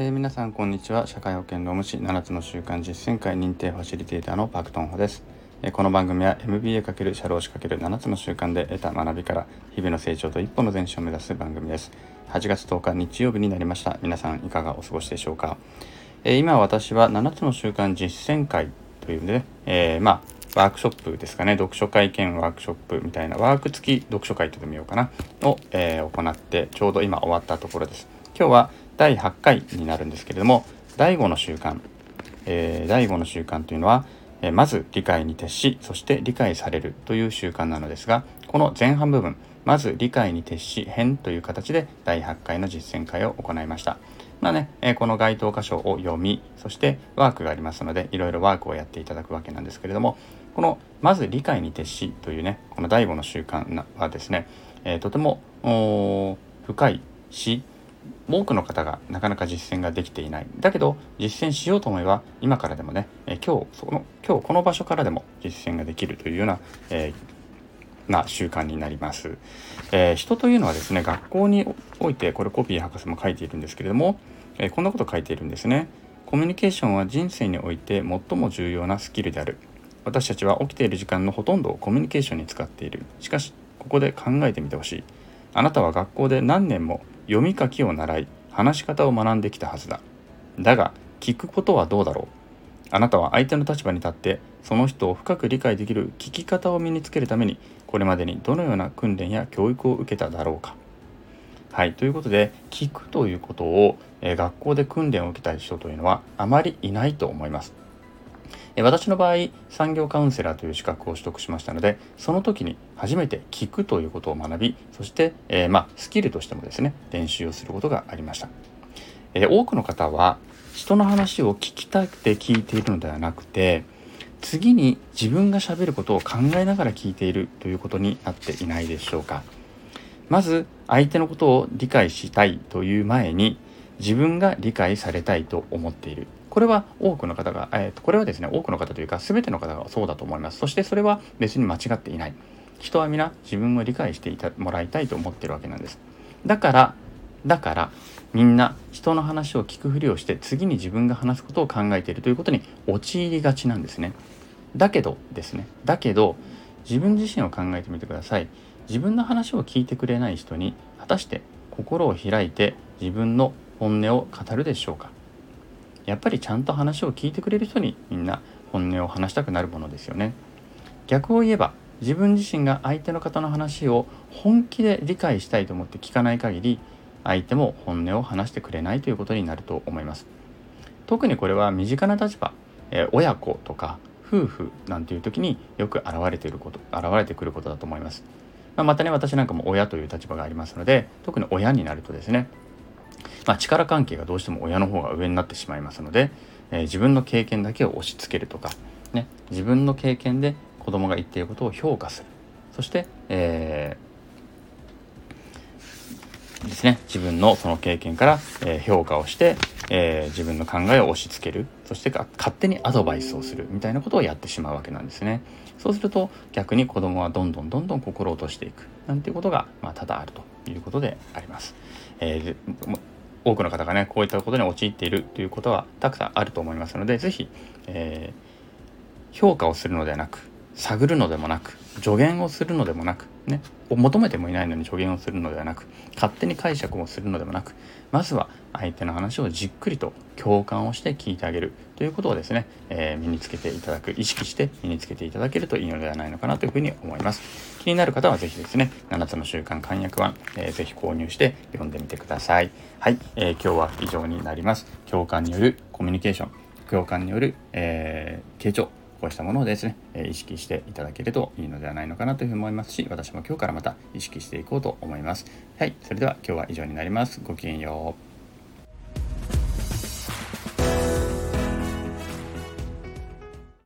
えー、皆さんこんにちは。社会保険労務士7つの習慣実践会認定ファシリテーターのパクトンホです、えー、この番組は MBA× 社労士 ×7 つの習慣で得た学びから日々の成長と一歩の前進を目指す番組です。8月10日日曜日になりました。皆さんいかがお過ごしでしょうか、えー、今私は7つの習慣実践会というね、えまあワークショップですかね。読書会兼ワークショップみたいなワーク付き読書会とでもようかな。を、えー、行ってちょうど今終わったところです。今日は第8回になるんですけれども第5の習慣、えー、第5の習慣というのは、えー、まず理解に徹しそして理解されるという習慣なのですがこの前半部分まず理解に徹し編という形で第8回の実践会を行いました。まあね、えー、この該当箇所を読みそしてワークがありますのでいろいろワークをやっていただくわけなんですけれどもこのまず理解に徹しというねこの第5の習慣はですね、えー、とても深いし多くの方がなかなか実践ができていない。だけど実践しようと思えば今からでもね、え今日その今日この場所からでも実践ができるというような、えー、な習慣になります、えー、人というのはですね学校においてこれコピー博士も書いているんですけれども、えー、こんなこと書いているんですね。コミュニケーションは人生において最も重要なスキルである。私たちは起きている時間のほとんどをコミュニケーションに使っている。しかしここで考えてみてほしい。あなたは学校で何年も読み書きを習い話し方を学んできたはずだ。だが聞くことはどうだろう。あなたは相手の立場に立ってその人を深く理解できる聞き方を身につけるためにこれまでにどのような訓練や教育を受けただろうか。はいということで聞くということを、え学校で訓練を受けた人というのはあまりいないと思います。私の場合産業カウンセラーという資格を取得しましたのでその時に初めて聞くということを学びそして、えー、まあ、スキルとしてもですね練習をすることがありました、えー、多くの方は人の話を聞きたくて聞いているのではなくて次に自分がしゃべることを考えながら聞いているということになっていないでしょうか。まず相手のことを理解したいという前に自分が理解されたいと思っている。これは多くの方が、えー、とこれはですね多くの方というか全ての方がそうだと思います。そしてそれは別に間違っていない。人は皆自分を理解していたもらいたいと思ってるわけなんです。だからだからみんな人の話を聞くふりをして次に自分が話すことを考えているということに陥りがちなんですね。だけどですねだけど自分自身を考えてみてください。自分の話を聞いてくれない人に果たして心を開いて自分の本音を語るでしょうか。やっぱりちゃんと話を聞いてくれる人にみんな本音を話したくなるものですよね。逆を言えば自分自身が相手の方の話を本気で理解したいと思って聞かない限り相手も本音を話してくれないということになると思います。特にこれは身近な立場、えー、親子とか夫婦なんていう時によく現れていること現れてくることだと思います、まあ、またね私なんかも親という立場がありますので特に親になるとですねまあ、力関係がどうしても親の方が上になってしまいますので、えー、自分の経験だけを押し付けるとか、ね、自分の経験で子供が言っていることを評価する。そして、えー、ですね自分のその経験から、え、評価をして、えー、自分の考えを押し付ける。そして勝手にアドバイスをするみたいなことをやってしまうわけなんですね。そうすると逆に子供はどんどんどんどん心を落としていくなんていうことが、まあ、多々あるということであります、えー多くの方がねこういったことに陥っているということはたくさんあると思いますので是非、えー、評価をするのではなく探るのでもなく助言をするのでもなくね求めてもいないのに助言をするのではなく勝手に解釈をするのでもなくまずは相手の話をじっくりと共感をして聞いてあげるということをですね、えー、身につけていただく意識して身につけていただけるといいのではないのかなというふうに思います。気になる方は是非ですね7つの習慣簡約版、えー、ぜ購入して読んでみてください。はい、えー、今日は以上になります。共感によるコミュニケーション共感による、えー、傾聴。こうしたものをですね、え意識していただけるといいのではないのかなというふうに思いますし、私も今日からまた意識していこうと思います。はい、それでは今日は以上になります。ごきげんよう。